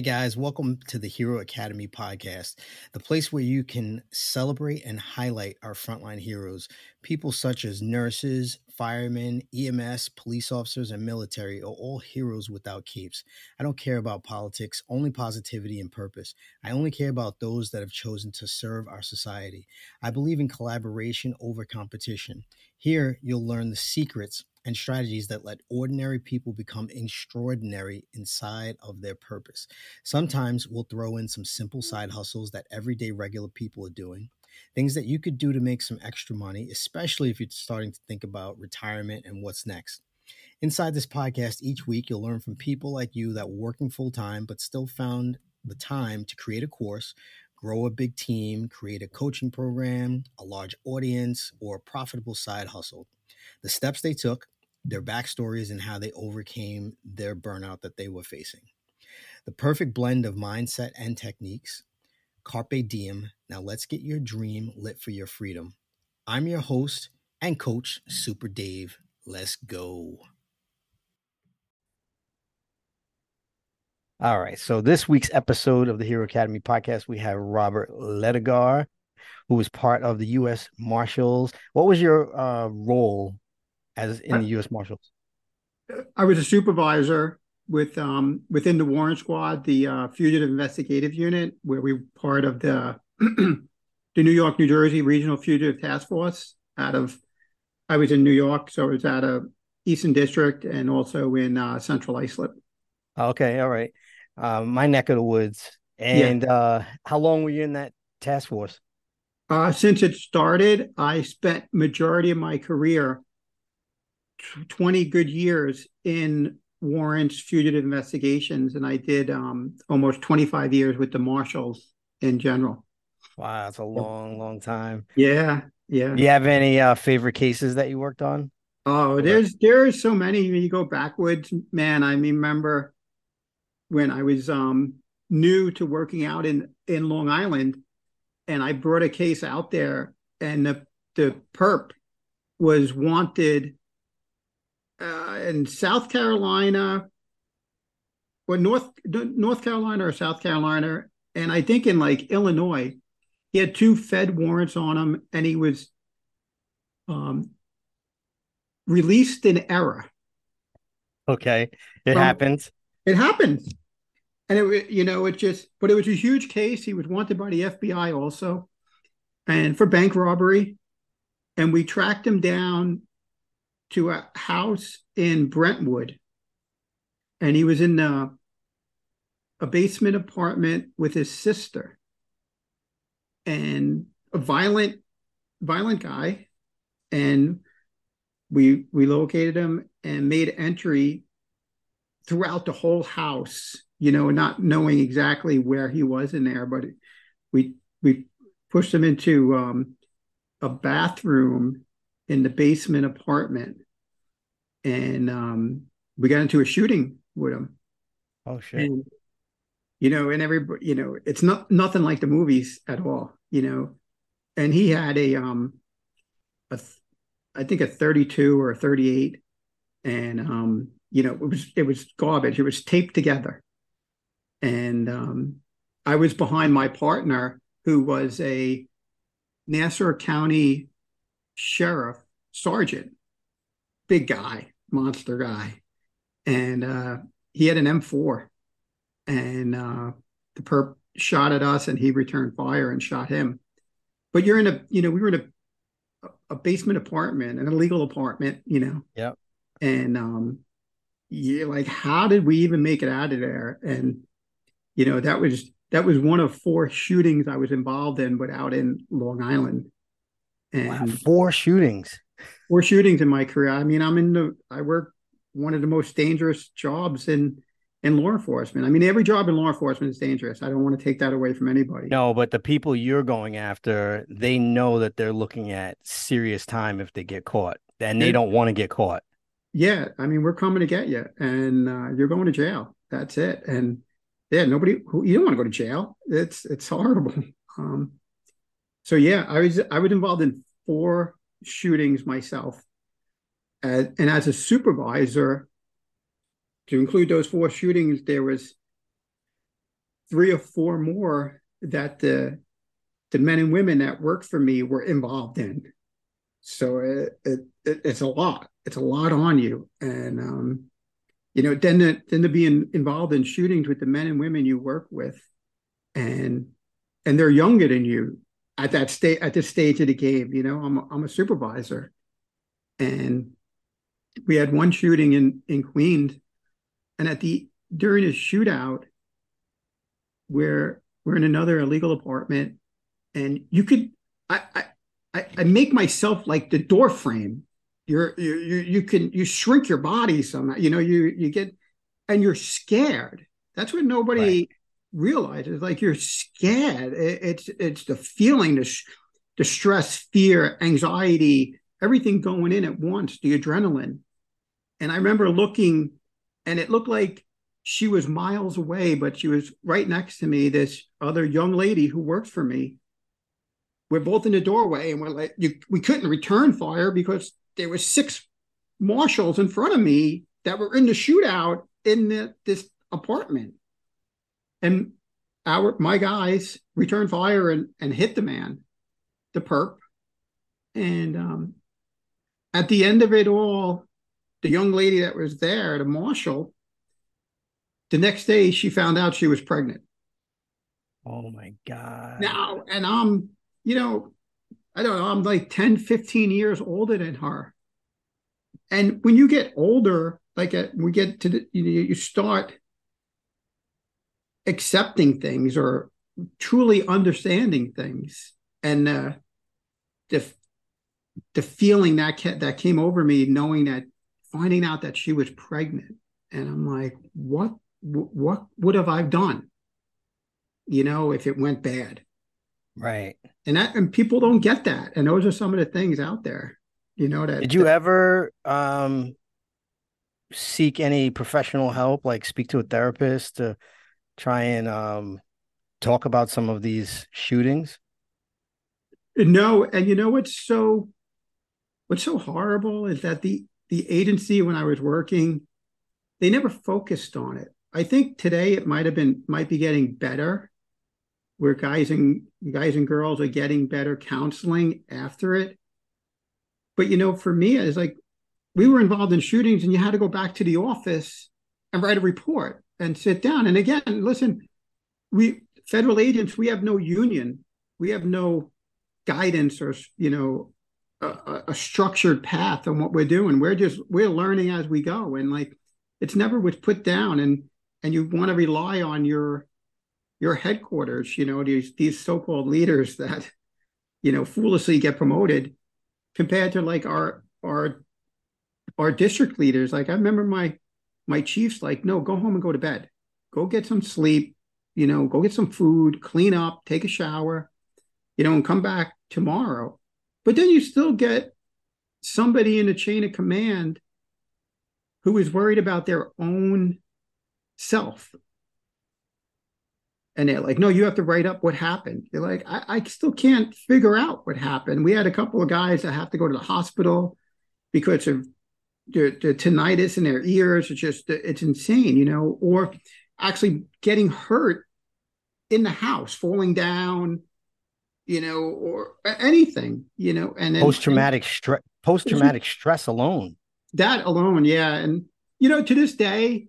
Hey guys, welcome to the Hero Academy podcast, the place where you can celebrate and highlight our frontline heroes, people such as nurses, firemen, EMS, police officers, and military are all heroes without capes. I don't care about politics, only positivity and purpose. I only care about those that have chosen to serve our society. I believe in collaboration over competition. Here, you'll learn the secrets and strategies that let ordinary people become extraordinary inside of their purpose. Sometimes we'll throw in some simple side hustles that everyday regular people are doing, things that you could do to make some extra money, especially if you're starting to think about retirement and what's next. Inside this podcast, each week you'll learn from people like you that were working full time but still found the time to create a course, grow a big team, create a coaching program, a large audience, or a profitable side hustle the steps they took, their backstories, and how they overcame their burnout that they were facing. The perfect blend of mindset and techniques. Carpe diem. Now let's get your dream lit for your freedom. I'm your host and coach, Super Dave. Let's go. All right. So this week's episode of the Hero Academy podcast, we have Robert Ledogar, who was part of the U.S. Marshals. What was your uh, role as in the U.S. Marshals? I was a supervisor with um, within the Warrant Squad, the uh, Fugitive Investigative Unit, where we were part of the the New York, New Jersey Regional Fugitive Task Force. Out of I was in New York, so it was out of Eastern District and also in uh, Central Islip. Okay, all right. Uh, my neck of the woods. And yeah. uh, how long were you in that task force? Uh, since it started, I spent majority of my career 20 good years in warrants, fugitive investigations, and I did um, almost 25 years with the marshals in general. Wow, that's a long, long time. Yeah, yeah. Do you have any uh, favorite cases that you worked on? Oh, there's there's so many. When you go backwards, man. I remember when I was um, new to working out in in Long Island, and I brought a case out there, and the the perp was wanted uh, in South Carolina, or North North Carolina or South Carolina, and I think in like Illinois, he had two Fed warrants on him, and he was um, released in error. Okay, it From, happens. It happens, and it you know it just, but it was a huge case. He was wanted by the FBI also, and for bank robbery, and we tracked him down to a house in Brentwood, and he was in a, a basement apartment with his sister, and a violent, violent guy, and we we located him and made entry throughout the whole house you know not knowing exactly where he was in there but we we pushed him into um, a bathroom in the basement apartment, and um, we got into a shooting with him. Oh shit! And, you know, and everybody, you know, it's not nothing like the movies at all. You know, and he had a um, a I think a thirty-two or a thirty-eight, and um, you know, it was it was garbage. It was taped together, and um, I was behind my partner who was a Nassau County sheriff sergeant, big guy, monster guy, and uh, he had an M4, and uh, the perp shot at us, and he returned fire and shot him. But you're in a, you know, we were in a, a basement apartment, an illegal apartment, you know. Yeah. And um, yeah, like, how did we even make it out of there? And you know, that was that was one of four shootings I was involved in, but out in Long Island. And wow, four shootings. Four shootings in my career. I mean, I'm in the I work one of the most dangerous jobs in in law enforcement. I mean, every job in law enforcement is dangerous. I don't want to take that away from anybody. No, but the people you're going after, they know that they're looking at serious time if they get caught, and they don't want to get caught. Yeah, I mean, we're coming to get you, and uh, you're going to jail. That's it. And yeah, nobody. who You don't want to go to jail. It's it's horrible. Um, so yeah, I was I was involved in four shootings myself, and, and as a supervisor, to include those four shootings, there was three or four more that the the men and women that worked for me were involved in. So it, it, it it's a lot. It's a lot on you, and um, you know, then to, then to be in, involved in shootings with the men and women you work with, and and they're younger than you at that state at this stage of the game. You know, I'm a, I'm a supervisor, and we had one shooting in in Queens and at the during a shootout, where we're in another illegal apartment, and you could I I I make myself like the door frame. You're you you, you can you shrink your body somehow. You know you you get and you're scared. That's what nobody right. realizes. Like you're scared. It, it's it's the feeling, the the stress, fear, anxiety, everything going in at once. The adrenaline. And I remember looking and it looked like she was miles away, but she was right next to me. This other young lady who worked for me. We're both in the doorway, and we're like, you, we couldn't return fire because there were six marshals in front of me that were in the shootout in the, this apartment, and our my guys returned fire and and hit the man, the perp, and um, at the end of it all, the young lady that was there, the marshal, the next day she found out she was pregnant. Oh my God. Now, and I'm, you know, I don't know, I'm like 10, 15 years older than her. And when you get older, like a, uh, we get to the, you, know, you start accepting things or truly understanding things. And uh, the, the feeling that, ca- that came over me, knowing that finding out that she was pregnant and i'm like what what would have i done you know if it went bad right. And that and people don't get that. And those are some of the things out there you know that did you that, ever um seek any professional help like speak to a therapist to try and um talk about some of these shootings? No. And you know what's so what's so horrible is that the the agency when I was working, they never focused on it. I think today it might have been might be getting better, where guys and guys and girls are getting better counseling after it. But you know, for me, it's like we were involved in shootings, and you had to go back to the office and write a report and sit down. And again, listen, we federal agents, we have no union, we have no guidance or you know a, a, structured path on what we're doing. We're just we're learning as we go, and like it's never was put down. And and you want to rely on your your headquarters. You know these these so called leaders that you know foolishly get promoted compared to like our our our district leaders. Like I remember my my chiefs like no go home and go to bed, go get some sleep. You know, go get some food, clean up, take a shower, you know, and come back tomorrow but then you still get somebody in the chain of command who is worried about their own self. And they're like, no, you have to write up what happened. You're like, I, I still can't figure out what happened. We had a couple of guys that have to go to the hospital because of the, the tinnitus in their ears. It's just, it's insane, you know, or actually getting hurt in the house, falling down, you know, or anything, you know, and post traumatic stress, post traumatic stress alone. That alone, yeah, and you know, to this day,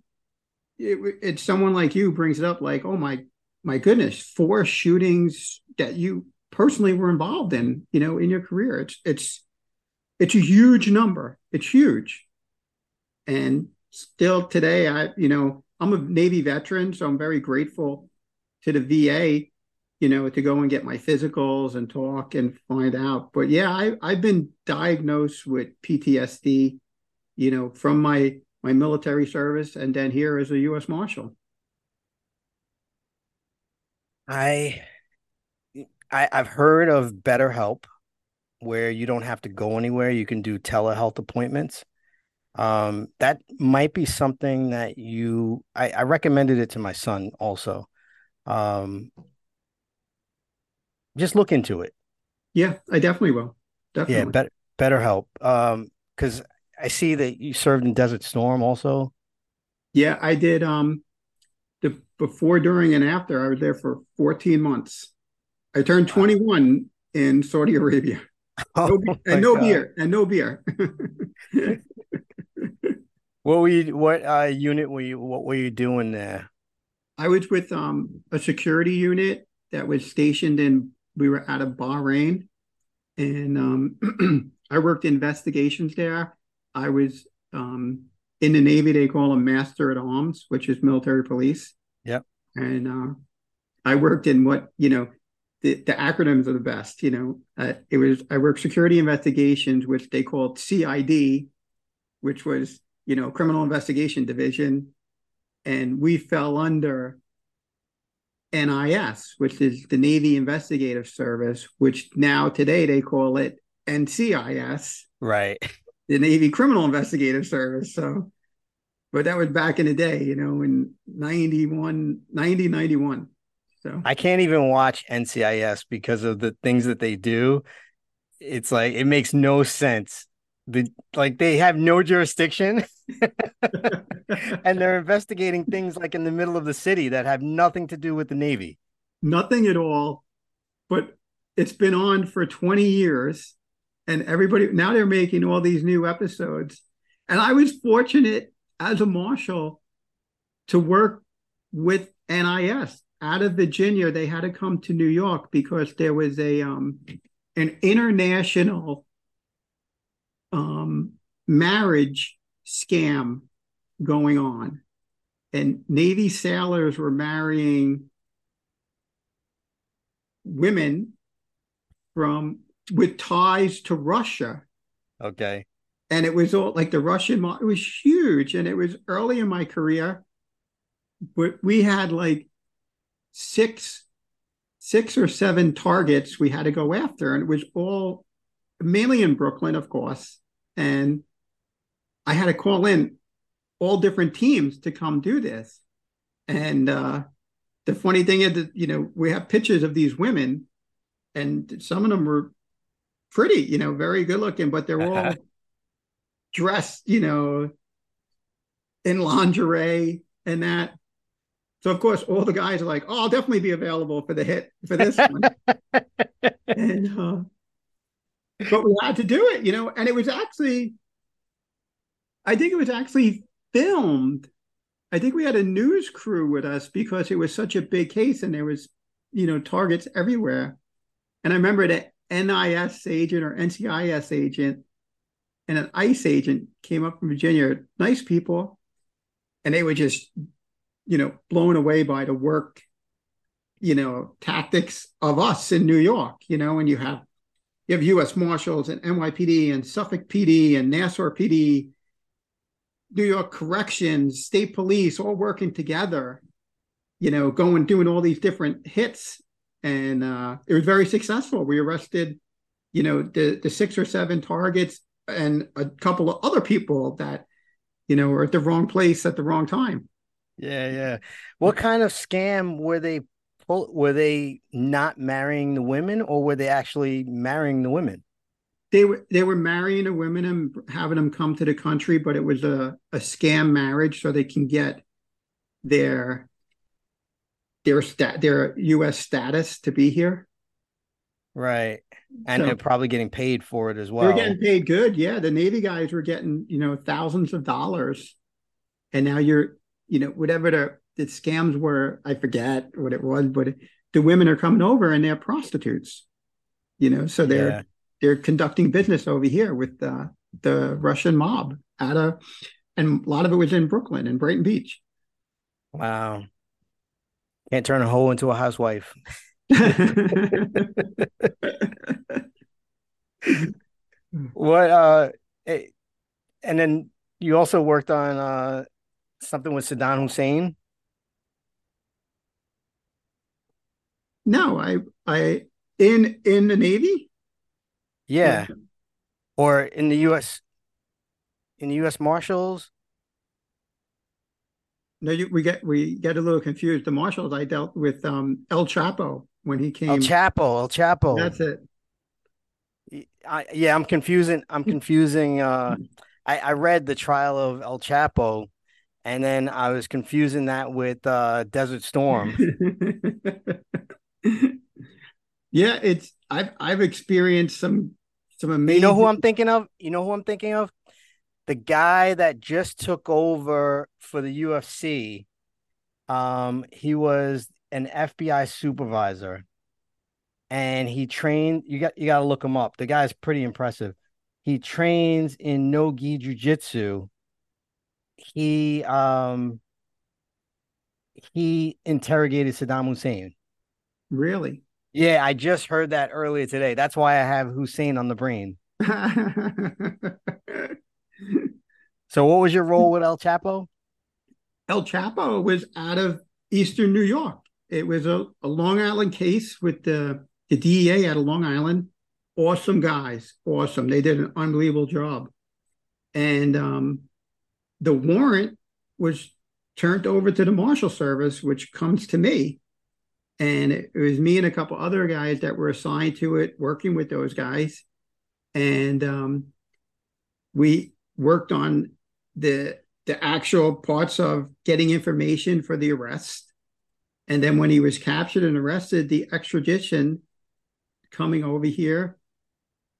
it, it's someone like you brings it up, like, oh my, my goodness, four shootings that you personally were involved in, you know, in your career. It's it's it's a huge number. It's huge, and still today, I you know, I'm a Navy veteran, so I'm very grateful to the VA you know, to go and get my physicals and talk and find out. But yeah, I, I've been diagnosed with PTSD, you know, from my my military service, and then here as a U.S. Marshal. I, I I've heard of BetterHelp, where you don't have to go anywhere; you can do telehealth appointments. Um, that might be something that you. I, I recommended it to my son also. Um, just look into it. Yeah, I definitely will. Definitely. Yeah, better BetterHelp. Um, because I see that you served in Desert Storm also. Yeah, I did. Um, before, during, and after. I was there for 14 months. I turned 21 in Saudi Arabia. Oh No, and no God. beer. And no beer. What were you? What uh unit were you? What were you doing there? I was with um a security unit that was stationed in we were out of Bahrain and um I worked investigations there. I was um in the Navy they call them master at arms, which is military police. Yep. And uh I worked in what, you know, the, the acronyms are the best, you know. Uh, it was I worked security investigations, which they called CID, which was, you know, criminal investigation division and we fell under NIS, which is the Navy Investigative Service, which now today they call it NCIS, Right. the Navy Criminal Investigative Service. So, but that was back in the day, you know, in 91, 90, 91. So, I can't even watch NCIS because of the things that they do. It's like it makes no sense. The like they have no jurisdiction and they're investigating things like in the middle of the city that have nothing to do with the Navy. nothing at all. But it's been on for 20 years, and everybody now they're making all these new episodes. And I was fortunate as a marshal to work with NIS out of Virginia. They had to come to New York because there was a um, an international um, marriage scam going on, and Navy sailors were marrying women from with ties to Russia. Okay. And it was all like the Russian, it was huge. And it was early in my career, but we had like six, six or seven targets we had to go after. And it was all mainly in Brooklyn, of course. And I had to call in all different teams to come do this. And uh, the funny thing is that, you know, we have pictures of these women, and some of them were pretty, you know, very good looking, but they're all dressed, you know, in lingerie and that. So of course, all the guys are like, "Oh, I'll definitely be available for the hit for this one." and uh, but we had to do it, you know, and it was actually, I think it was actually filmed. I think we had a news crew with us because it was such a big case, and there was, you know, targets everywhere. And I remember that NIS agent or NCIS agent and an ICE agent came up from Virginia, nice people, and they were just, you know, blown away by the work, you know, tactics of us in New York, you know, and you have you have U.S. Marshals and NYPD and Suffolk PD and Nassau PD, New York Corrections, State Police, all working together, you know, going doing all these different hits, and uh, it was very successful. We arrested, you know, the the six or seven targets and a couple of other people that, you know, were at the wrong place at the wrong time. Yeah, yeah. What kind of scam were they pull were they not marrying the women or were they actually marrying the women? They were they were marrying the women and having them come to the country, but it was a, a scam marriage so they can get their their stat their U.S. status to be here. Right. And So- they're probably getting paid for it as well. They're getting paid good. Yeah, the Navy guys were getting you know thousands of dollars, and now you're you know whatever the the scams were. I forget what it was, but the women are coming over and they're prostitutes. You know, so they're Yeah. they're conducting business over here with uh, the Russian mob out of, and a lot of it was in Brooklyn and Brighton Beach. Wow. Can't turn a hole into a housewife. What uh eh, and then you also worked on uh, something with Saddam Hussein. No, I I in in the Navy. Yeah, yeah. or in the U.S. in the U.S. Marshals. No, you, we get we get a little confused. The Marshals I dealt with um, El Chapo when he came. El Chapo, El Chapo. That's it. I, yeah, I'm confusing. I'm confusing. Uh, I, I read the trial of El Chapo, and then I was confusing that with uh, Desert Storm. yeah, it's I've I've experienced some some amazing. You know who I'm thinking of? You know who I'm thinking of? The guy that just took over for the UFC. Um, he was an FBI supervisor, and he trained. You got you got to look him up. The guy's pretty impressive. He trains in no gi jujitsu. He um he interrogated Saddam Hussein. Really? Yeah, I just heard that earlier today. That's why I have Hussein on the brain. so, what was your role with El Chapo? El Chapo was out of Eastern New York. It was a, a Long Island case with the, the DEA out of Long Island. Awesome guys, awesome. They did an unbelievable job. And um, the warrant was turned over to the Marshal Service, which comes to me. And it, was me and a couple other guys that were assigned to it, working with those guys. And um, we worked on the the actual parts of getting information for the arrest. And then when he was captured and arrested, the extradition coming over here,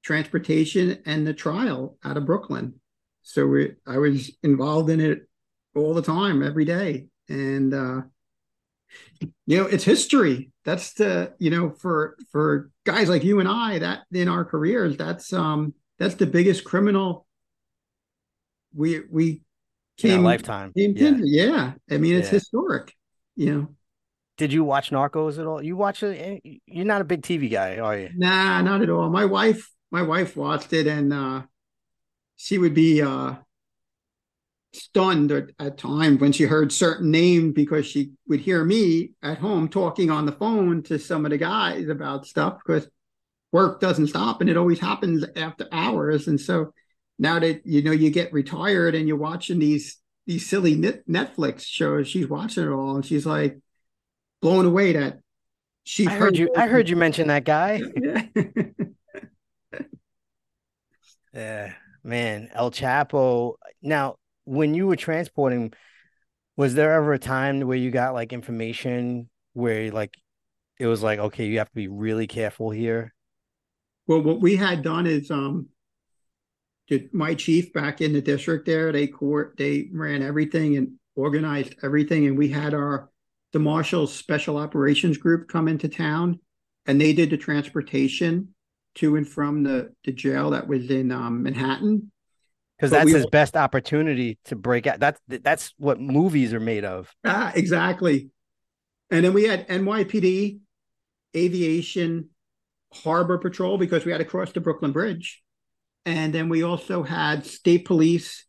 transportation, and the trial out of Brooklyn. So we, I was involved in it all the time, every day. And uh, you know it's history that's the you know for for guys like you and i that in our careers that's um that's the biggest criminal we we came in lifetime came yeah. yeah i mean it's yeah. historic you know did you watch narcos at all? You watch it eh, you're not a big tv guy are you? Nah not at all. My wife my wife watched it and uh she would be uh stunned at, at times when she heard certain names because she would hear me at home talking on the phone to some of the guys about stuff because work doesn't stop and it always happens after hours. And so now that you know you get retired and you're watching these these silly netflix shows she's watching it all and she's like blown away that she I heard you I heard you mention that guy yeah. yeah man El Chapo now when you were transporting, was there ever a time where you got like information where like it was like, okay, you have to be really careful here? Well, what we had done is um my chief back in the district there, they court they ran everything and organized everything. And we had our the Marshals Special Operations Group come into town and they did the transportation to and from the, the jail that was in um, Manhattan because that's we, his best opportunity to break out. That's that's what movies are made of. Ah, exactly. And then we had NYPD, aviation, harbor patrol because we had to cross the Brooklyn Bridge, and then we also had state police,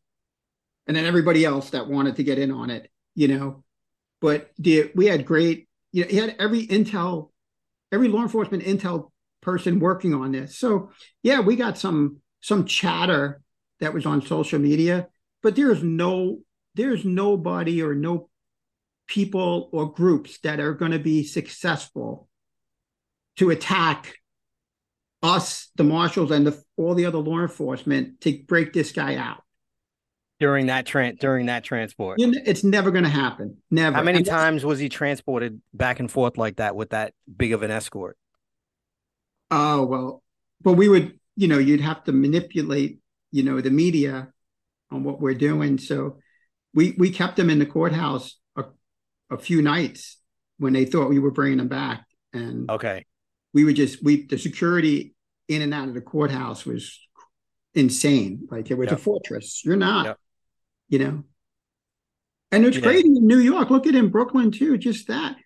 and then everybody else that wanted to get in on it. You know, but the, we had great. You know, he had every intel, every law enforcement intel person working on this. So yeah, we got some some chatter that was on social media, but there's no there's nobody or no people or groups that are going to be successful to attack us, the marshals, and the, all the other law enforcement to break this guy out during that tran- during that transport. It's never going to happen. Never. How many and times was he transported back and forth like that with that big of an escort? Oh well, but we would, you know, you'd have to manipulate you know the media on what we're doing. So we we kept them in the courthouse a, a few nights when they thought we were bringing them back, and okay, we would just we the security in and out of the courthouse was insane. Like it was yep. a fortress. You're not, yep. You know. And it's yeah. crazy in New York. Look at in Brooklyn too. Just that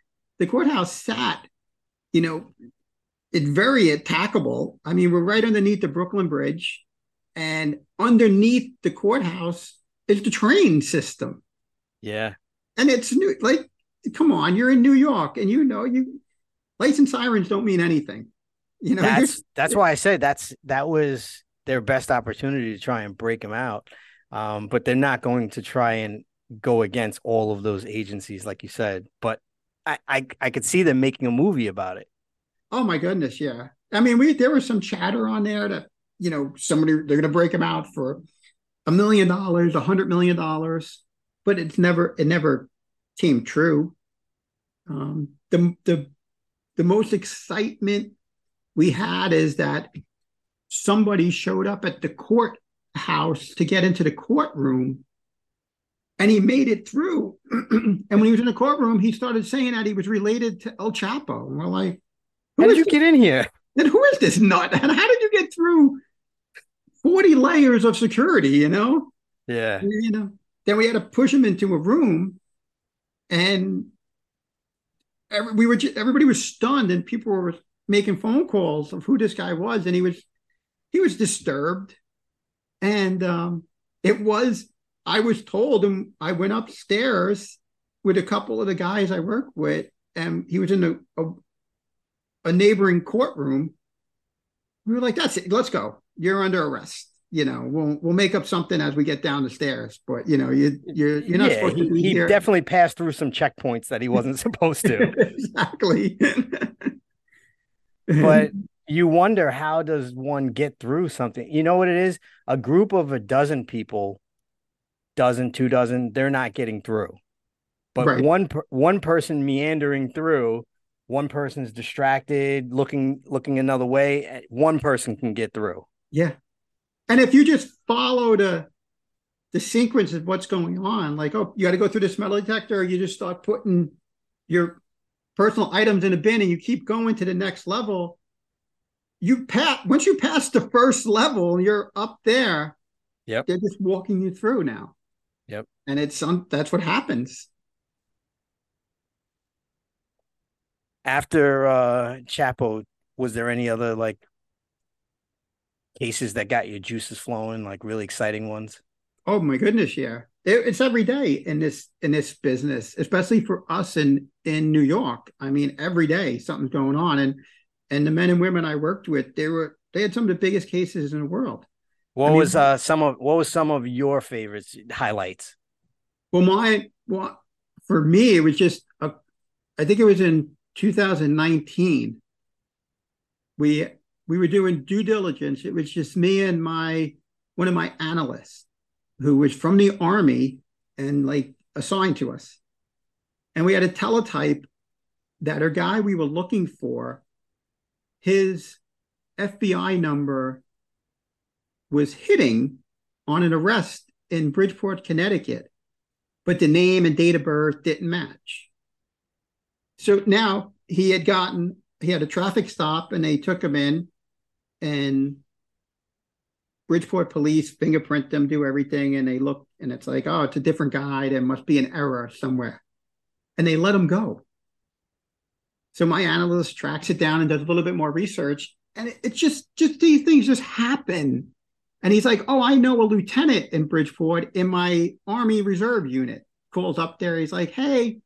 the courthouse sat, you know, it's very attackable. I mean, we're right underneath the Brooklyn Bridge. And underneath the courthouse is the train system. Yeah. And it's new like come on, you're in New York and you know you lights and sirens don't mean anything. You know, that's that's why I said that's that was their best opportunity to try and break them out. Um, but they're not going to try and go against all of those agencies, like you said. But I, I, I could see them making a movie about it. Oh my goodness, yeah. I mean, we there was some chatter on there that you know somebody they're going to break them out for a million dollars, a hundred million dollars, but it's never it never came true. Um, the the the most excitement we had is that somebody showed up at the courthouse to get into the courtroom and he made it through. and when he was in the courtroom, he started saying that he was related to El Chapo. And we're like, how did you this? get in here? And who is this nut? And how did you get through 40 layers of security, you know? Yeah. You know, then we had to push him into a room and every, we were just, everybody was stunned and people were making phone calls of who this guy was and he was he was disturbed and um it was i was told and i went upstairs with a couple of the guys i work with and he was in a, a, a neighboring courtroom we were like that's it let's go you're under arrest you know, we'll we'll make up something as we get down the stairs. But you know, you you're you're not yeah, supposed to be he here. definitely passed through some checkpoints that he wasn't supposed to. exactly. but you wonder how does one get through something? You know what it is? A group of a dozen people, dozen, two dozen, they're not getting through. But right. one one person meandering through, one person's distracted, looking looking another way. Eh, one person can get through. Yeah, and if you just follow the the sequence of what's going on, like oh, you got to go through this metal detector, you just start putting your personal items in a bin, and you keep going to the next level. You pass once you pass the first level, you're up there. Yep. They're just walking you through now. Yep. And it's um, that's what happens. After uh Chapo, was there any other like cases that got your juices flowing, like really exciting ones? Oh my goodness, yeah. It, it's every day in this in this business, especially for us in in New York. I mean, every day something's going on, and and the men and women I worked with, they were they had some of the biggest cases in the world. What I mean, was uh some of what was some of your favorites highlights? Well, my well for me, it was just a, I think it was in 2019. We we were doing due diligence. It was just me and my one of my analysts who was from the army and like assigned to us. And we had a teletype that a guy we were looking for, his FBI number was hitting on an arrest in Bridgeport, Connecticut, but the name and date of birth didn't match. So now he had gotten, he had a traffic stop and they took him in and Bridgeport police fingerprint them, do everything, and they look and it's like, oh, it's a different guy. There must be an error somewhere. And they let him go. So my analyst tracks it down and does a little bit more research. And it, it's just just these things just happen. And he's like, Oh, I know a lieutenant in Bridgeport in my Army Reserve unit. Calls up there. He's like, Hey,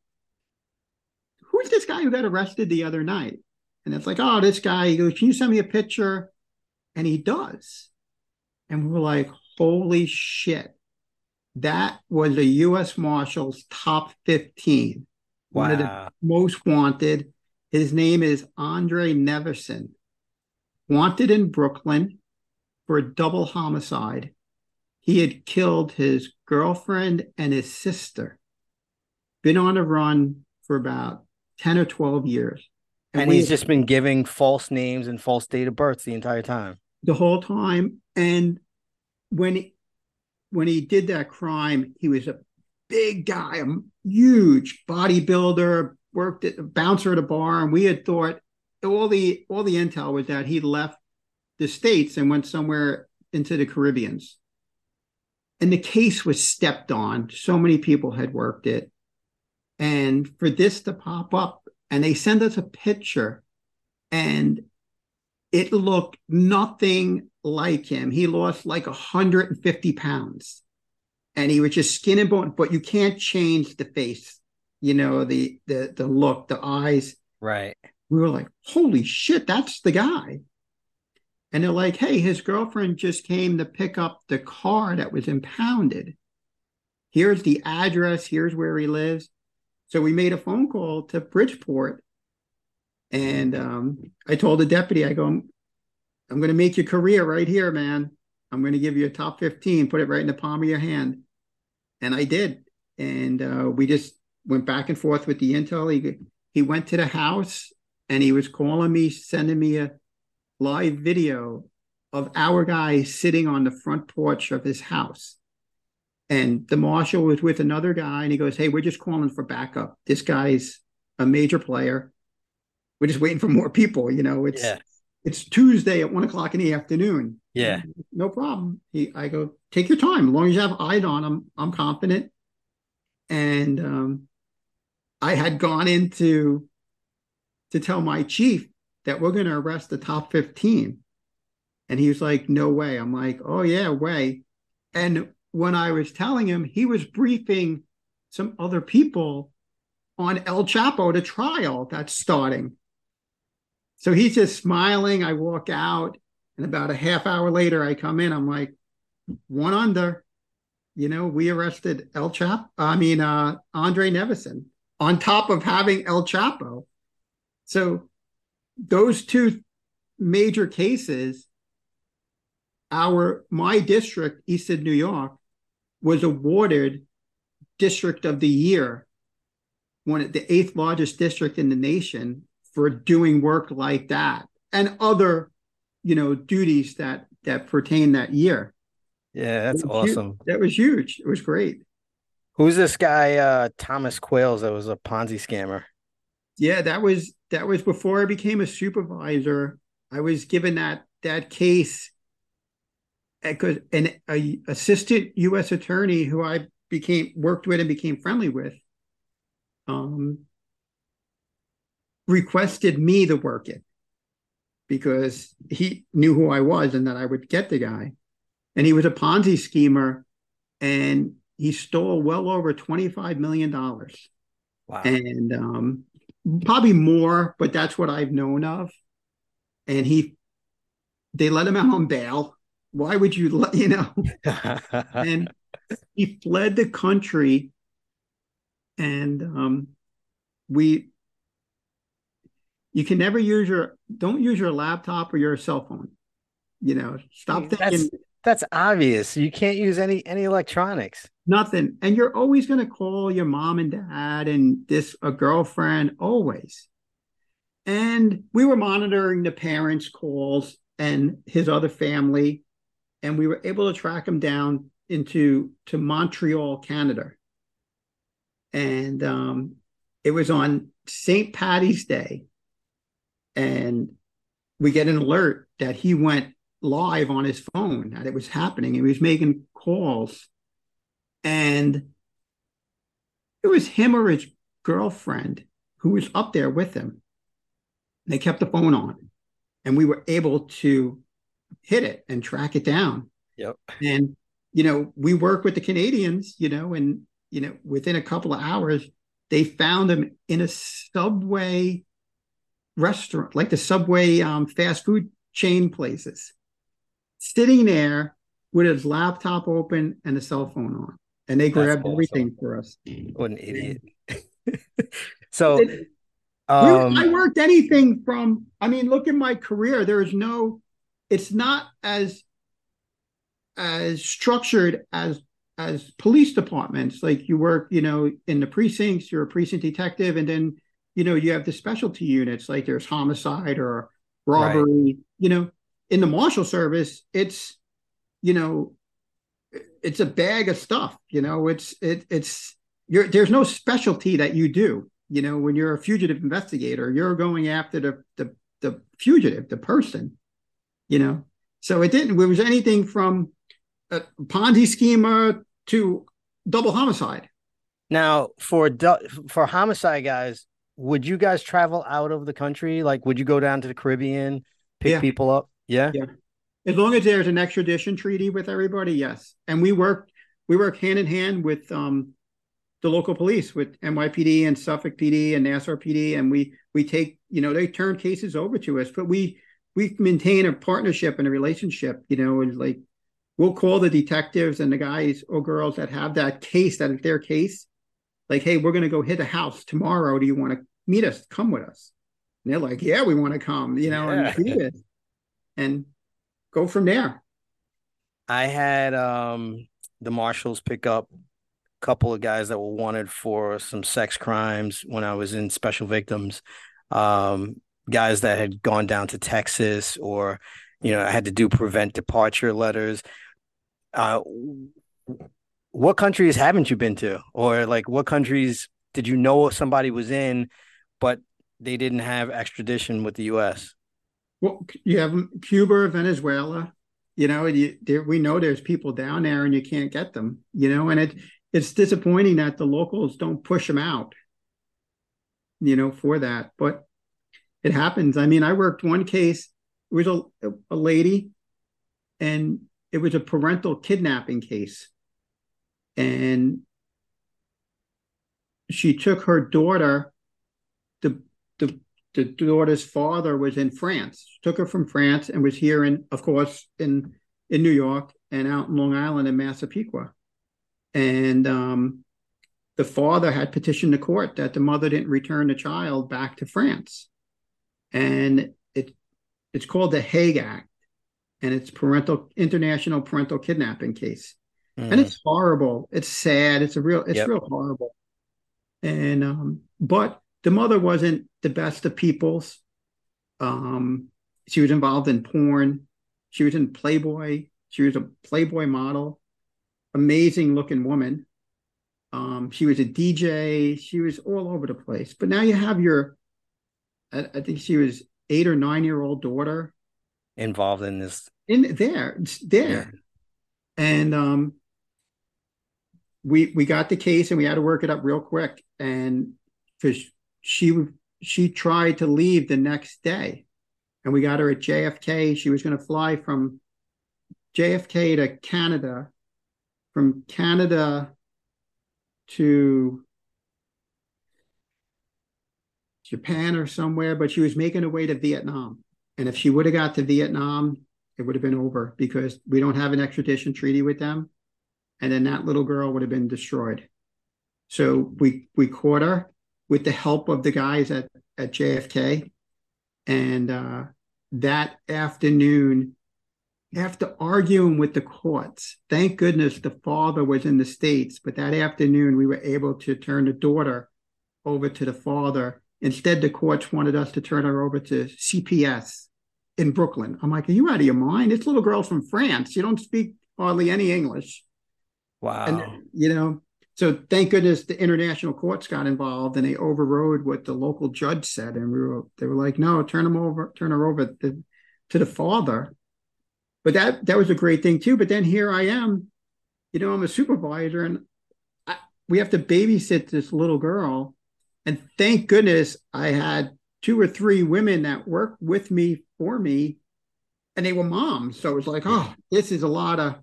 who's this guy who got arrested the other night? And it's like, Oh, this guy. He goes, Can you send me a picture? And he does. And we're like, holy shit. That was a U.S. Marshal's top 15. Wow. One of the most wanted. His name is Andre Neverson. Wanted in Brooklyn for a double homicide. He had killed his girlfriend and his sister. Been on a run for about 10 or 12 years. And, and he's just been giving false names and false date of births the entire time. The whole time. And when he, when he did that crime, he was a big guy, a huge bodybuilder, worked at a bouncer at a bar, and we had thought all the all the intel was that he left the states and went somewhere into the Caribbeans. And the case was stepped on. So many people had worked it. And for this to pop up and they send us a picture and it looked nothing like him. He lost like 150 pounds. and he was just skin and bone. But you can't change the face, you know, the the the look, the eyes. Right. We were like, holy shit, that's the guy. And they're like, hey, his girlfriend just came to pick up the car that was impounded. Here's the address. Here's where he lives. So we made a phone call to Bridgeport. And um, I told the deputy, I go, I'm, I'm going to make your career right here, man. I'm going to give you a top 15, put it right in the palm of your hand. And I did. And uh, we just went back and forth with the intel. He, he went to the house and he was calling me, sending me a live video of our guy sitting on the front porch of his house. And the marshal was with another guy and he goes, Hey, we're just calling for backup. This guy's a major player. We're just waiting for more people. You know, it's yeah. it's Tuesday at one o'clock in the afternoon. Yeah. No problem. He, I go, take your time. As long as you have eyes on him, I'm confident. And um, I had gone into to tell my chief that we're going to arrest the top 15. And he was like, no way. I'm like, oh, yeah, way. And when I was telling him, he was briefing some other people on El Chapo, the trial that's starting. So he's just smiling. I walk out, and about a half hour later, I come in. I'm like, one under. You know, we arrested El Chapo, I mean, uh, Andre Neverson on top of having El Chapo. So those two major cases, our my district, Eastern, New York, was awarded District of the Year, one of the eighth largest district in the nation for doing work like that and other, you know, duties that that pertain that year. Yeah, that's awesome. Huge. That was huge. It was great. Who's this guy, uh, Thomas Quails, that was a Ponzi scammer? Yeah, that was that was before I became a supervisor. I was given that that case because an a assistant U.S. attorney who I became worked with and became friendly with, um, requested me to work it because he knew who I was and that I would get the guy, and he was a Ponzi schemer, and he stole well over twenty five million dollars. Wow! And um, probably more, but that's what I've known of. And he, they let him out on bail. Why would you let, you know? and he fled the country. And um, we, you can never use your, don't use your laptop or your cell phone. You know, stop thinking. That's, obvious. You can't use any any electronics nothing. And you're always going to call your mom and dad and this a girlfriend always. And we were monitoring the parents' calls and his other family, and we were able to track him down into to Montreal, Canada. And um, it was on St. Patty's Day, and we get an alert that he went live on his phone that it was happening. He was making calls and it was him or his girlfriend who was up there with him. They kept the phone on, and we were able to hit it and track it down. Yep. And you know, we work with the Canadians, you know, and you know, within a couple of hours, they found him in a subway restaurant, like the subway um, fast food chain places, sitting there with his laptop open and a cell phone on and they grabbed awesome. everything for us. What an idiot! so, um, I worked anything from. I mean, look at my career. There is no. It's not as as structured as as police departments. Like you work, you know, in the precincts. You're a precinct detective, and then you know you have the specialty units. Like there's homicide or robbery. Right. You know, in the marshal service, it's you know it's a bag of stuff. You know, it's it it's you're there's no specialty that you do. You know, when you're a fugitive investigator, you're going after the the the fugitive, the person. You know, so it didn't. It was anything from a Ponzi schemer to double homicide. Now, for for homicide guys, would you guys travel out of the country? Like, would you go down to the Caribbean, pick yeah. people up? Yeah. Yeah. As long as there's an extradition treaty with everybody, yes. And we work we work hand in hand with um, the local police, with NYPD and Suffolk PD and Nassau PD, and we we take you know they turn cases over to us, but we we maintain a partnership and a relationship. You know, and like we'll call the detectives and the guys or girls that have that case that is their case, like, hey, we're going to go hit a house tomorrow. Do you want to meet us? Come with us. And they're like, yeah, we want to come. You know, yeah. and do it, and go from there. I had um the marshals pick up a couple of guys that were wanted for some sex crimes when I was in special victims. Um, guys that had gone down to Texas or, you know, I had to do prevent departure letters. Uh, what countries haven't you been to? Or like what countries did you know somebody was in, but they didn't have extradition with the US? Well, you have Cuba, Venezuela, you know, you, there, we know there's people down there and you can't get them, you know, and it it's disappointing that the locals don't push them out, you know, for that. But it happens. I mean, I worked one case. It was a, a lady, and it was a parental kidnapping case, and she took her daughter. The daughter's father was in France. Took her from France and was here in, of course, in in New York and out in Long Island in Massapequa. And um, the father had petitioned the court that the mother didn't return the child back to France. And it it's called the Hague Act, and it's parental international parental kidnapping case. Mm. And it's horrible. It's sad. It's a real. It's yep. real horrible. And um, but the mother wasn't the best of peoples. Um, she was involved in porn. She was in Playboy. She was a Playboy model. Amazing looking woman. Um, she was a DJ. She was all over the place. But now you have your, I, I think she was eight or nine year old daughter involved in this. In there, there, yeah. and um, we we got the case and we had to work it up real quick, and because she she tried to leave the next day and we got her at JFK. She was going to fly from JFK to Canada, from Canada to Japan or somewhere, but she was making her way to Vietnam. And if she would have got to Vietnam, it would have been over because we don't have an extradition treaty with them. And then that little girl would have been destroyed. So we we caught her with the help of the guys at, at JFK. And uh, that afternoon, after arguing with the courts, thank goodness the father was in the States, but that afternoon we were able to turn the daughter over to the father. Instead, the courts wanted us to turn her over to CPS in Brooklyn. I'm like, are you out of your mind? This little girl's from France. You don't speak hardly any English. Wow. And, you know, so thank goodness the international courts got involved and they overrode what the local judge said, and we were they were like, no, turn him over, turn her over to, to the father. But that that was a great thing too. But then here I am, you know, I'm a supervisor, and I, we have to babysit this little girl, and thank goodness I had two or three women that worked with me for me, and they were moms. So it was like, oh, this is a lot of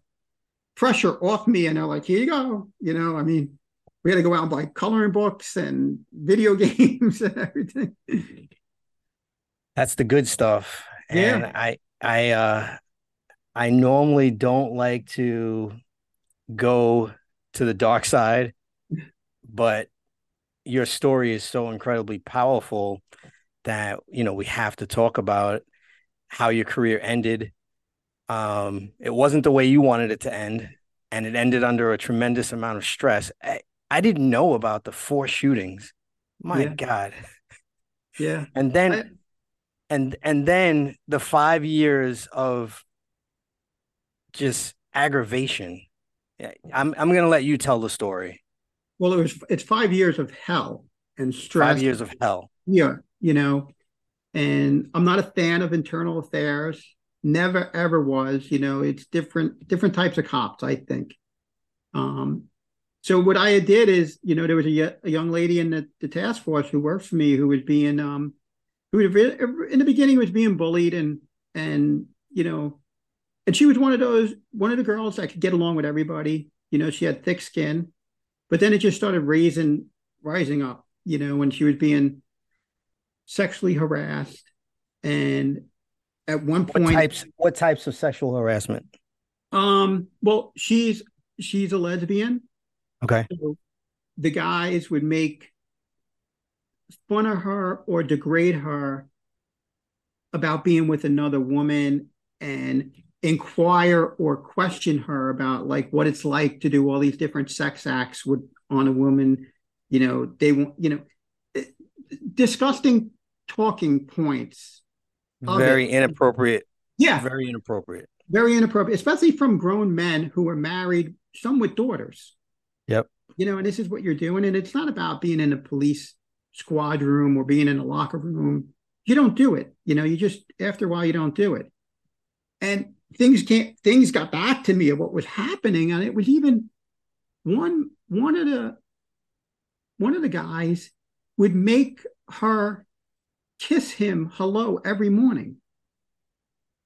pressure off me and they're like here you go. You know i mean we had to go out and buy coloring books and video games and everything. That's the good stuff. And i i uh i normally don't like to go to the dark side but your story is so incredibly powerful that you know we have to talk about how your career ended um, it wasn't the way you wanted it to end, and it ended under a tremendous amount of stress. I, I didn't know about the four shootings. My yeah. God. Yeah. And then I... and and then the five years of just aggravation. I'm I'm gonna let you tell the story. Well, it was it's five years of hell and stress. Five years of hell. Yeah, you know, and I'm not a fan of internal affairs never ever was you know it's different different types of cops i think um so what i did is you know there was a, a young lady in the, the task force who worked for me who was being um who in the beginning was being bullied and and you know and she was one of those one of the girls that could get along with everybody You know, she had thick skin, but then it just started raising, rising up. You know, when she was being sexually harassed, and at one point, what types what types of sexual harassment? Um, well, she's she's a lesbian. Okay. So the guys would make fun of her or degrade her about being with another woman and inquire or question her about like what it's like to do all these different sex acts with on a woman you know they want you know eh, disgusting talking points very inappropriate. Yeah. Very inappropriate. Very inappropriate especially from grown men who are married some with daughters. Yep. You know and this is what you're doing and it's not about being in a police squad room or being in a locker room. You don't do it. You know you just after a while you don't do it. And things can't things got back to me of what was happening and it was even one one of the one of the guys would make her kiss him hello every morning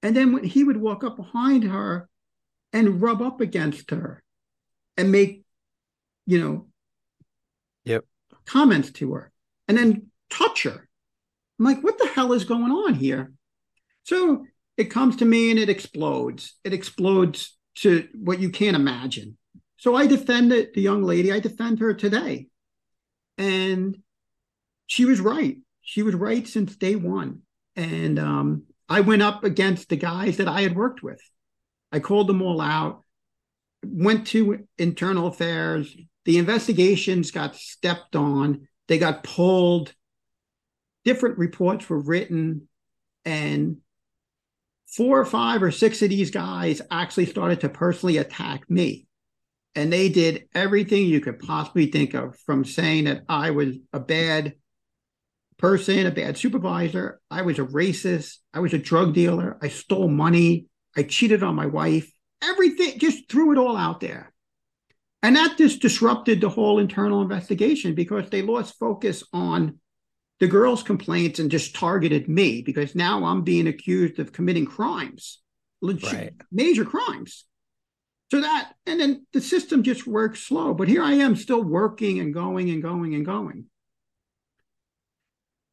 and then when he would walk up behind her and rub up against her and make you know yep comments to her and then touch her i'm like what the hell is going on here so it comes to me and it explodes. It explodes to what you can't imagine. So I defend it, the young lady, I defend her today. And she was right. She was right since day one. And um, I went up against the guys that I had worked with. I called them all out, went to internal affairs. The investigations got stepped on, they got pulled. Different reports were written. And four or five or six of these guys actually started to personally attack me. And they did everything you could possibly think of from saying that I was a bad person, a bad supervisor. I was a racist. I was a drug dealer. I stole money. I cheated on my wife. Everything, just threw it all out there. And that just disrupted the whole internal investigation because they lost focus on the girls' complaints and just targeted me because now I'm being accused of committing crimes, legit, right. major crimes. So that, and then the system just works slow. But here I am still working and going and going and going.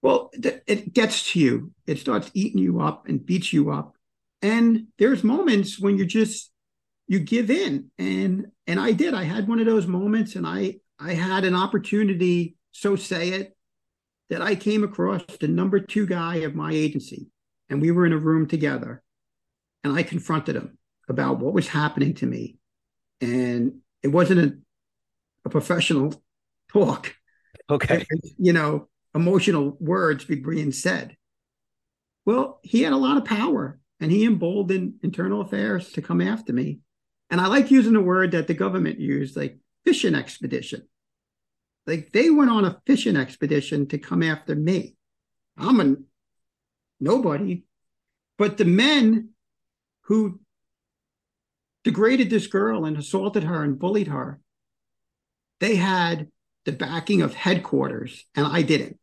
Well, it gets to you, it starts eating you up and beats you up. And there's moments when you just, you give in. And, and I did, I had one of those moments and I, I had an opportunity, so say it, that I came across the number two guy of my agency, and we were in a room together, and I confronted him about what was happening to me, and it wasn't a, a professional talk. Okay, you know, emotional words being said. Well, he had a lot of power, and he emboldened internal affairs to come after me. And I like using the word that the government used, like fishing expedition. Like they went on a fishing expedition to come after me. I'm a nobody. But the men who degraded this girl and assaulted her and bullied her, they had the backing of headquarters, and I didn't.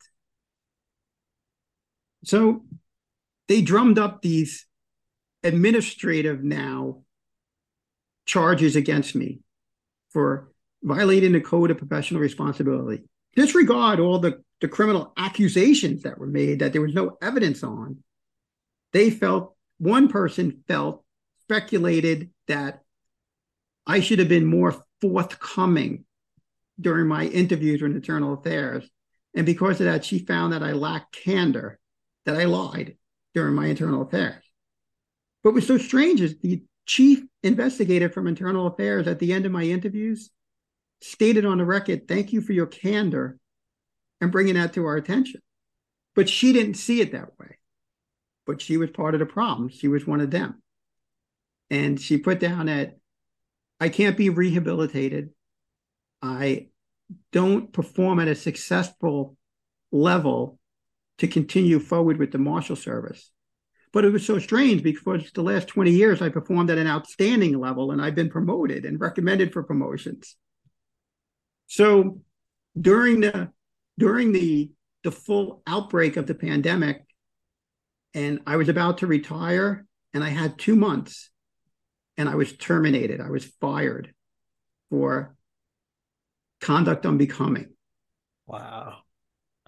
So they drummed up these administrative now charges against me for violating the code of professional responsibility. Disregard all the, the criminal accusations that were made that there was no evidence on. They felt, one person felt, speculated that I should have been more forthcoming during my interviews with Internal Affairs. And because of that, she found that I lacked candor, that I lied during my internal affairs. What was so strange is the chief investigator from Internal Affairs at the end of my interviews stated on the record, thank you for your candor and bringing that to our attention. But she didn't see it that way. But she was part of the problem. She was one of them. And she put down that I can't be rehabilitated. I don't perform at a successful level to continue forward with the Marshal Service. But it was so strange because the last 20 years I performed at an outstanding level and I've been promoted and recommended for promotions. So during the during the the full outbreak of the pandemic, and I was about to retire, and I had two months, and I was terminated. I was fired, for conduct unbecoming. Wow.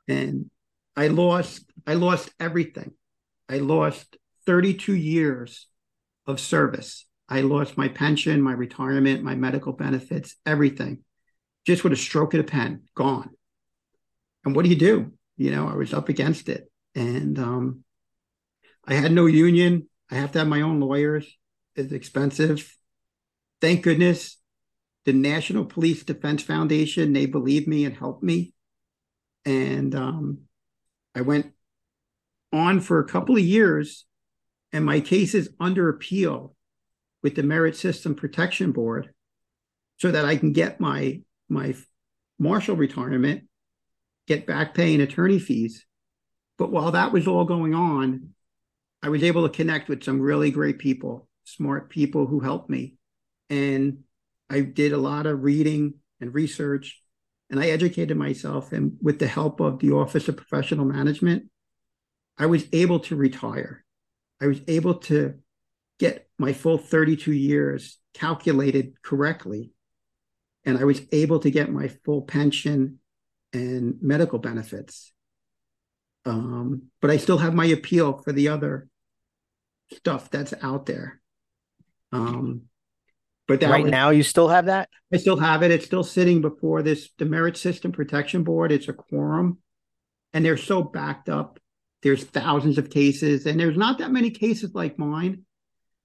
And I lost I lost everything. I lost 32 years of service. I lost my pension, my retirement, my medical benefits, everything. Just with a stroke of a pen, gone. And what do you do? You know, I was up against it. And um, I had no union. I have to have my own lawyers. It's expensive. Thank goodness the National Police Defense Foundation, they believed me and helped me. And um, I went on for a couple of years, and my case is under appeal with the Merit System Protection Board so that I can get my my marshal retirement, get back pay and attorney fees. But while that was all going on, I was able to connect with some really great people, smart people who helped me. And I did a lot of reading and research, and I educated myself. And with the help of the Office of Professional Management, I was able to retire. I was able to get my full 32 years calculated correctly. And I was able to get my full pension and medical benefits. Um, but I still have my appeal for the other stuff that's out there. Um, but right was, now, you still have that. I still have it. It's still sitting before this the Merit System Protection Board. It's a quorum, and they're so backed up. There's thousands of cases, and there's not that many cases like mine.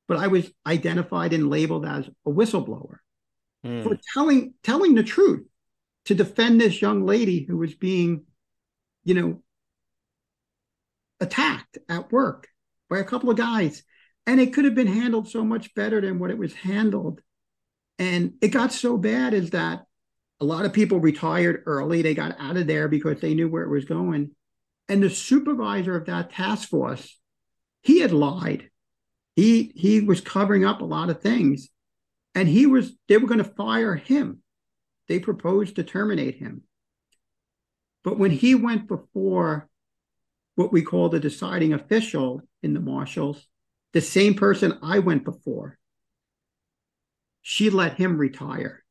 But I was identified and labeled as a whistleblower mm. for telling telling the truth to defend this young lady who was being, you know, attacked at work by a couple of guys. And it could have been handled so much better than what it was handled. And it got so bad is that a lot of people retired early. They got out of there because they knew where it was going. And the supervisor of that task force, he had lied. He he was covering up a lot of things. And he was they were going to fire him. They proposed to terminate him. But when he went before what we call the deciding official in the marshals, the same person I went before, she let him retire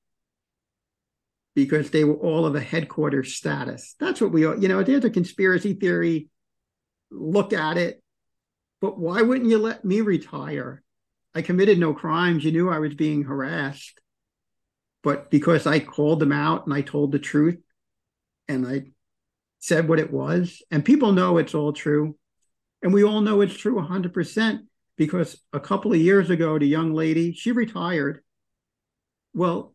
because they were all of a headquarters status. That's what we, all, you know, there's a conspiracy theory. Look at it. But why wouldn't you let me retire? I committed no crimes. You knew I was being harassed. But because I called them out and I told the truth and I said what it was, and people know it's all true. And we all know it's true 100% because a couple of years ago, the young lady, she retired well,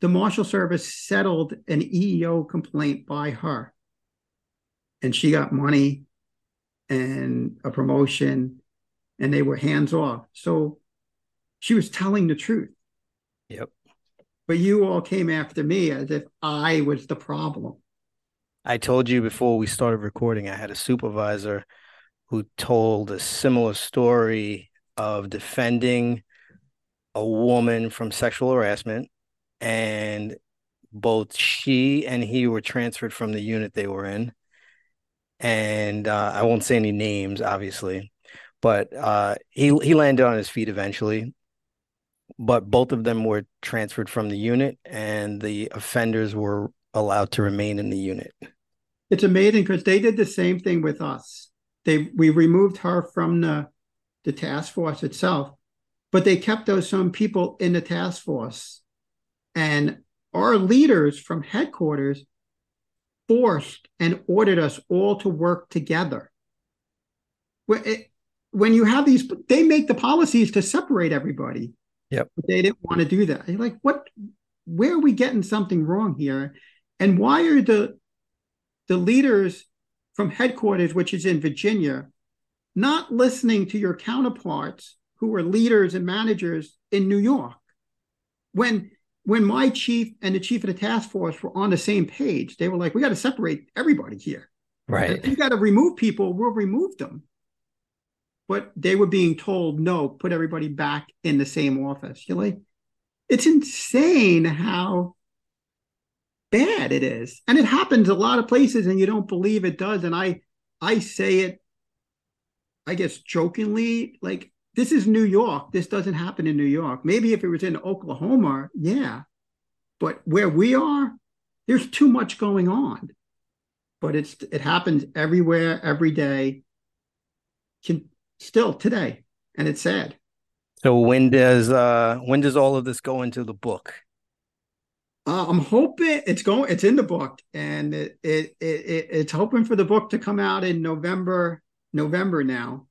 the Marshal Service settled an EEO complaint by her, and she got money and a promotion, and they were hands off. So she was telling the truth. Yep. But you all came after me as if I was the problem. I told you before we started recording, I had a supervisor who told a similar story of defending a woman from sexual harassment, and both she and he were transferred from the unit they were in. And uh, I won't say any names, obviously, but uh, he he landed on his feet eventually. But both of them were transferred from the unit, and the offenders were allowed to remain in the unit. It's amazing because they did the same thing with us. They we removed her from the the task force itself, but they kept those some people in the task force. And our leaders from headquarters forced and ordered us all to work together. When you have these, they make the policies to separate everybody. Yep. But they didn't want to do that. You're like, what? Where are we getting something wrong here? And why are the the leaders from headquarters, which is in Virginia, not listening to your counterparts who were leaders and managers in New York. When when my chief and the chief of the task force were on the same page, they were like, "We got to separate everybody here. Right? You got to remove people. We'll remove them." But they were being told, "No, put everybody back in the same office." You're like, it's insane how bad it is, and it happens a lot of places, and you don't believe it does. And I, I say it, I guess jokingly, like this is New York. This doesn't happen in New York. Maybe if it was in Oklahoma, yeah. But where we are, there's too much going on. But it's it happens everywhere, every day. Can still today, and it's sad. So when does uh when does all of this go into the book? Uh, I'm hoping it's going. It's in the book, and it, it it it's hoping for the book to come out in November. November now,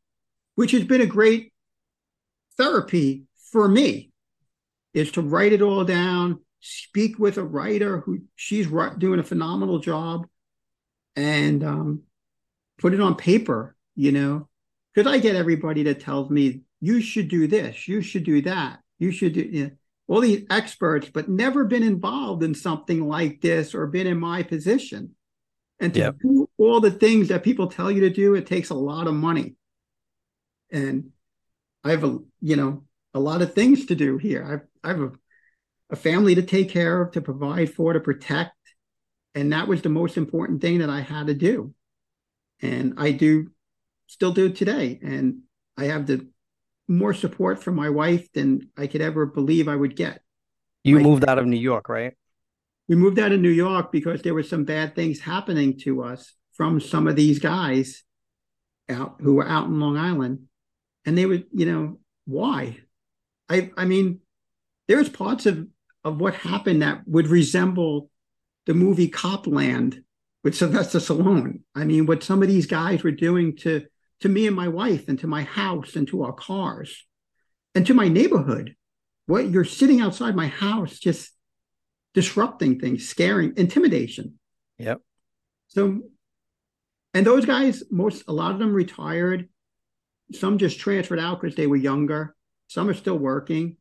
which has been a great therapy for me, is to write it all down, speak with a writer who she's doing a phenomenal job, and um, put it on paper. You know, because I get everybody that tells me you should do this, you should do that, you should do you know, all these experts, but never been involved in something like this or been in my position. And to yep. do all the things that people tell you to do, it takes a lot of money. And I have a, you know, a lot of things to do here. I've, I have a, a family to take care of, to provide for, to protect. And that was the most important thing that I had to do. And I do still do it today. And I have the more support from my wife than I could ever believe I would get. You moved out of New York, right? We moved out of New York because there were some bad things happening to us from some of these guys out who were out in Long Island. And they would, you know, why? I I mean, there's parts of of what happened that would resemble the movie Copland with Sylvester Stallone. I mean, what some of these guys were doing to to me and my wife and to my house and to our cars and to my neighborhood. What you're sitting outside my house, just disrupting things, scaring, intimidation. Yep. So, and those guys, most, a lot of them retired. Some just transferred out because they were younger. Some are still working.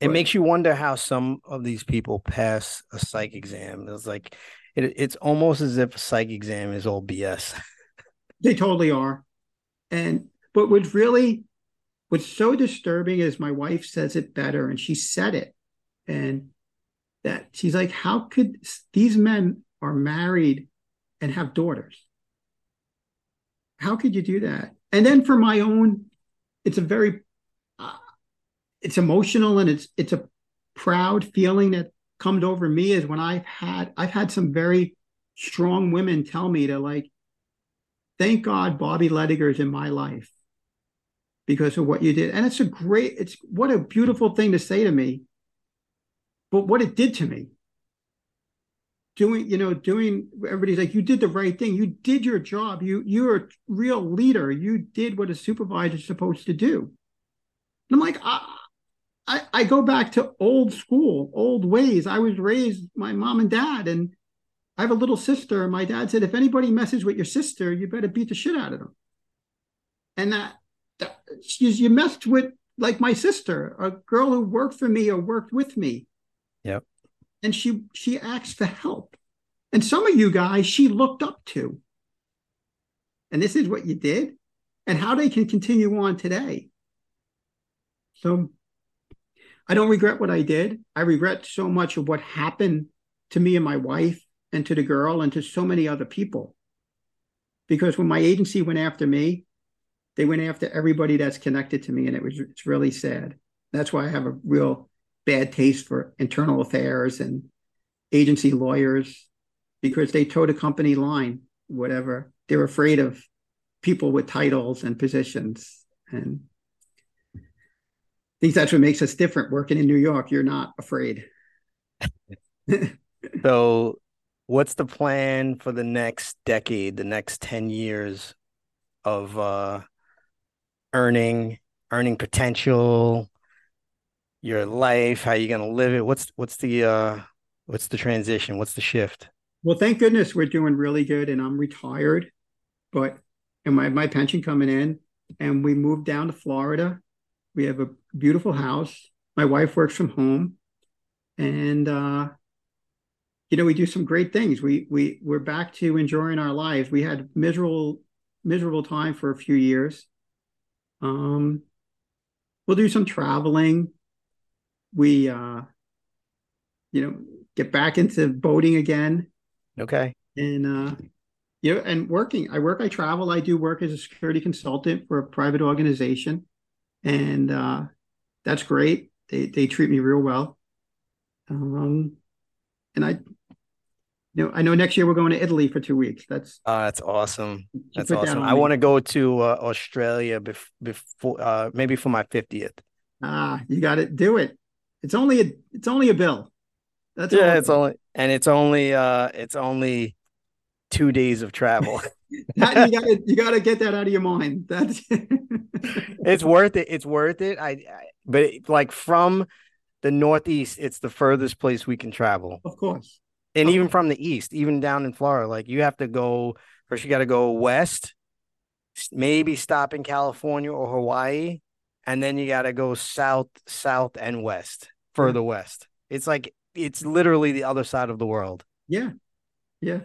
It but, makes you wonder how some of these people pass a psych exam. It's like, it, it's almost as if a psych exam is all BS. They totally are. And but what's really what's so disturbing is my wife says it better, and she said it. And that she's like, how could these men are married and have daughters? How could you do that? And then for my own, it's a very uh, it's emotional and it's it's a proud feeling that comes over me is when I've had I've had some very strong women tell me to like thank God Bobby Ledogar is in my life because of what you did. And it's a great, it's what a beautiful thing to say to me. But what it did to me, doing, you know, doing everybody's like, you did the right thing. You did your job. You you're a real leader. You did what a supervisor is supposed to do. And I'm like, I, I, I go back to old school, old ways. I was raised my mom and dad, and I have a little sister, my dad said, if anybody messes with your sister, you better beat the shit out of them. And that, that you, you messed with like my sister, a girl who worked for me or worked with me. Yep. And she she asked for help. And some of you guys she looked up to. And this is what you did, and how they can continue on today. So I don't regret what I did. I regret so much of what happened to me and my wife and to the girl and to so many other people. Because when my agency went after me, they went after everybody that's connected to me, and it was it's really sad. That's why I have a real bad taste for internal affairs and agency lawyers because they toe the company line, whatever. They're afraid of people with titles and positions. And I think that's what makes us different. Working in New York, you're not afraid. so what's the plan for the next decade, the next 10 years of uh earning, earning potential, your life, how you going to live it? What's what's the uh what's the transition? What's the shift? Well, thank goodness we're doing really good and I'm retired, but and my my pension coming in and we moved down to Florida. We have a beautiful house. My wife works from home and uh you know, we do some great things. We we we're back to enjoying our lives. We had miserable miserable time for a few years. Um, we'll do some traveling. We uh, you know, get back into boating again. Okay. And uh, you know, and working. I work. I travel. I do work as a security consultant for a private organization, and uh, that's great. They they treat me real well. Um, and I, you know, I know next year we're going to Italy for two weeks. That's oh, that's awesome. That's awesome. That I want to go to uh, Australia bef- before, uh, maybe for my fiftieth. Ah, you got it do it. It's only a, it's only a bill. That's yeah. It's only, and it's only, uh, it's only two days of travel. that, you gotta you gotta get that out of your mind. That's it's worth it. It's worth it. I, I but it, like from the Northeast, it's the furthest place we can travel. Of course. And even from the east, even down in Florida, like you have to go first. You got to go west, maybe stop in California or Hawaii, and then you got to go south, south, and west, further west. It's like it's literally the other side of the world. Yeah, yeah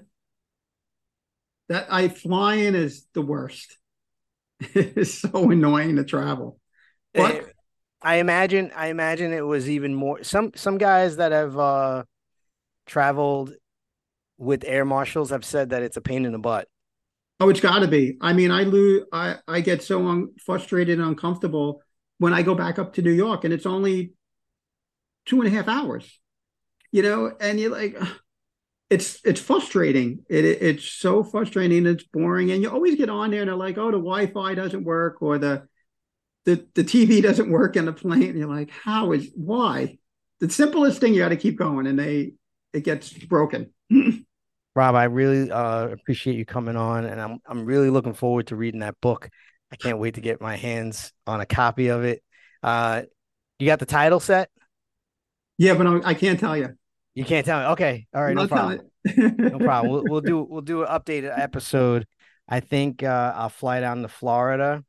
that I flying is the worst. it's so annoying to travel. But I imagine I imagine it was even more some some guys that have uh traveled with air marshals have said that it's a pain in the butt. Oh, it's got to be. I mean, I lose. I I get so un- frustrated and uncomfortable when I go back up to New York, and it's only two and a half hours. You know, and you're like, it's it's frustrating. It, it, it's so frustrating. It's boring, and you always get on there and they're like, "Oh, the Wi-Fi doesn't work," or the the the TV doesn't work in the plane. And you're like, "How is why?" The simplest thing you got to keep going, and they it gets broken. Rob, I really uh, appreciate you coming on, and I'm I'm really looking forward to reading that book. I can't wait to get my hands on a copy of it. Uh, you got the title set? Yeah, but I, I can't tell you. You can't tell me. Okay. All right. No problem. no problem. We'll, we'll do we'll do an updated episode. I think uh, I'll fly down to Florida,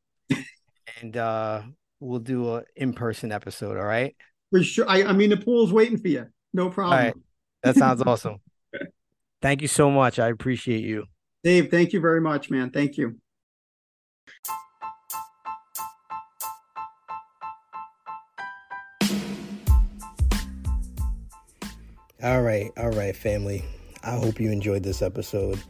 and uh, we'll do an in person episode. All right. For sure. I, I mean, the pool's waiting for you. No problem. All right. That sounds awesome. Thank you so much. I appreciate you. Dave, thank you very much, man. Thank you. All right, all right, family. I hope you enjoyed this episode.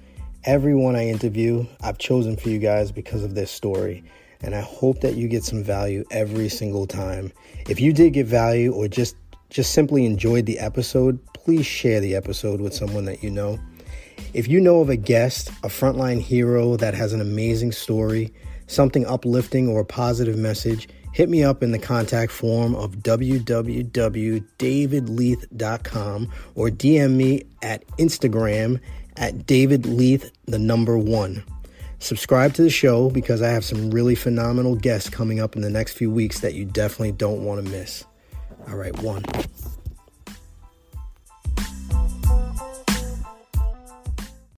Everyone I interview, I've chosen for you guys because of their story, and I hope that you get some value every single time. If you did get value or just just simply enjoyed the episode, please share the episode with someone that you know. If you know of a guest, a frontline hero that has an amazing story, something uplifting or a positive message, hit me up in the contact form of www.davidleith.com or DM me at Instagram at davidleith, the number one. Subscribe to the show because I have some really phenomenal guests coming up in the next few weeks that you definitely don't want to miss. All right, one.